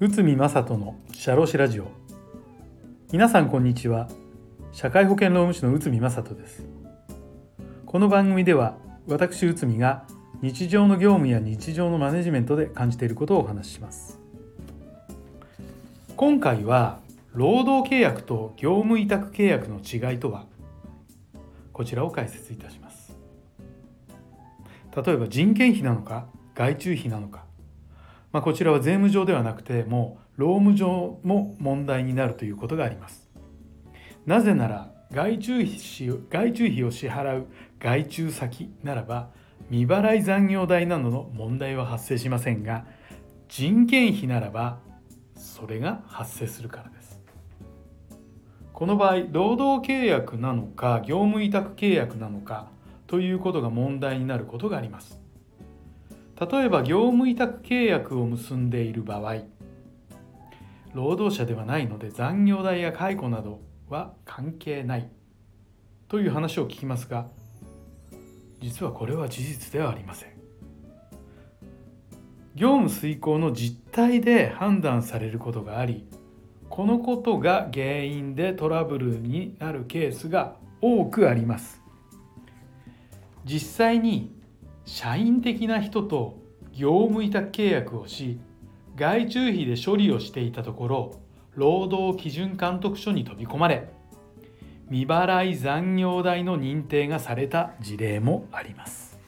内海正人の社労士ラジオ。皆さんこんにちは。社会保険労務士の内海正人です。この番組では私内海が日常の業務や日常のマネジメントで感じていることをお話しします。今回は労働契約と業務委託契約の違いとは？こちらを解説いたします。例えば人件費なのか外注費なのか。まあ、こちらは税務上ではなくてもう労務上も問題になるということがあります。なぜなら外注費外注費を支払う外注先ならば未払い残業代などの問題は発生しませんが人件費ならばそれが発生するからです。この場合労働契約なのか業務委託契約なのかということが問題になることがあります。例えば業務委託契約を結んでいる場合労働者ではないので残業代や解雇などは関係ないという話を聞きますが実はこれは事実ではありません。業務遂行の実態で判断されることがありこのことが原因でトラブルになるケースが多くあります。実際に社員的な人と業務委託契約をし外注費で処理をしていたところ労働基準監督署に飛び込まれ未払い残業代の認定がされた事例もあります。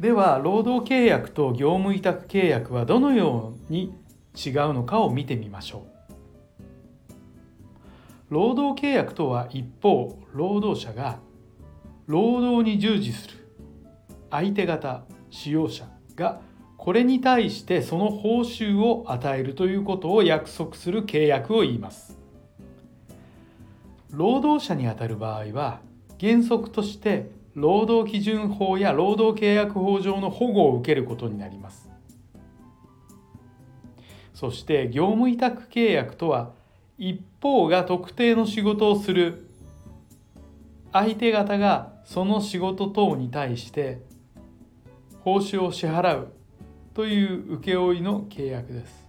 では労働契約と業務委託契約はどのように違うのかを見てみましょう。労働契約とは一方労働者が労働に従事する。相手方使用者がこれに対してその報酬を与えるということを約束する契約を言います。労働者にあたる場合は原則として労働基準法や労働契約法上の保護を受けることになります。そして業務委託契約とは一方が特定の仕事をする相手方がその仕事等に対して報酬を支払うという請負の契約です。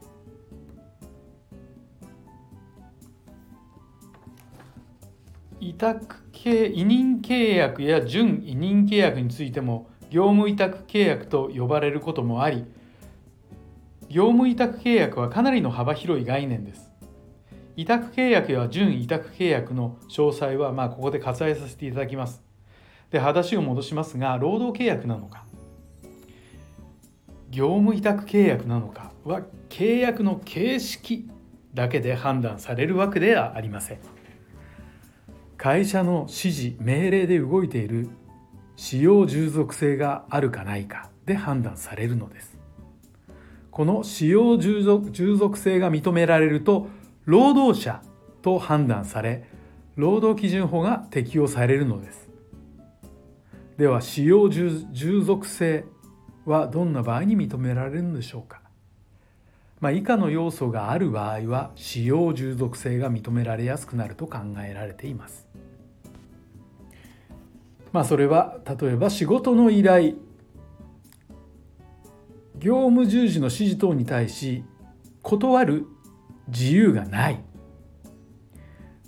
委託委任契約や準委任契約についても業務委託契約と呼ばれることもあり業務委託契約はかなりの幅広い概念です。委託契約や準委託契約の詳細はまここで割愛させていただきます。で話を戻しますが労働契約なのか業務委託契約なのかは契約の形式だけで判断されるわけではありません会社の指示命令で動いている使用従属性があるかないかで判断されるのですこの使用従属従属性が認められると労働者と判断され労働基準法が適用されるのです。では使用従属性はどんな場合に認められるのでしょうか、まあ、以下の要素がある場合は使用従属性が認められやすくなると考えられています。まあ、それは例えば仕事の依頼。業務従事の指示等に対し断る自由がない。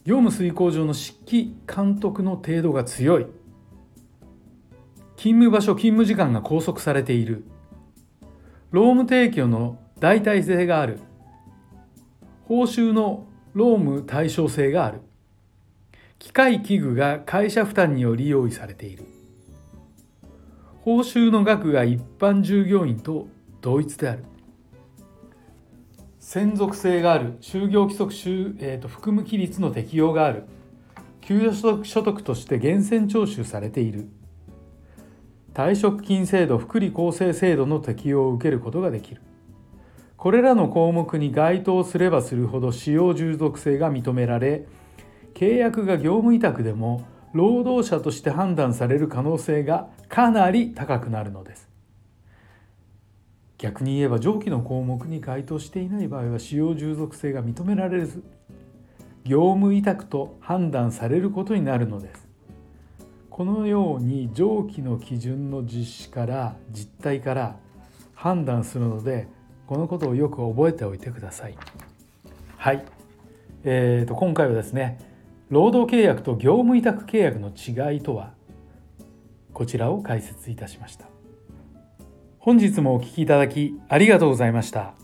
業務遂行上の指揮監督の程度が強い。勤務場所勤務時間が拘束されている。労務提供の代替性がある。報酬の労務対象性がある。機械器具が会社負担により用意されている。報酬の額が一般従業員と同一である。専属性がある就業規則、えーと、含む規律の適用がある。給与所得として源泉徴収されている。退職金制度福利厚生制度の適用を受けることができる。これらの項目に該当すればするほど使用従属性が認められ契約が業務委託でも労働者として判断される可能性がかなり高くなるのです。逆に言えば上記の項目に該当していない場合は使用従属性が認められず業務委託と判断されることになるのですこのように上記の基準の実施から実態から判断するのでこのことをよく覚えておいてください。はい、えーと、今回はですね労働契約と業務委託契約の違いとはこちらを解説いたしました。本日もお聴きいただきありがとうございました。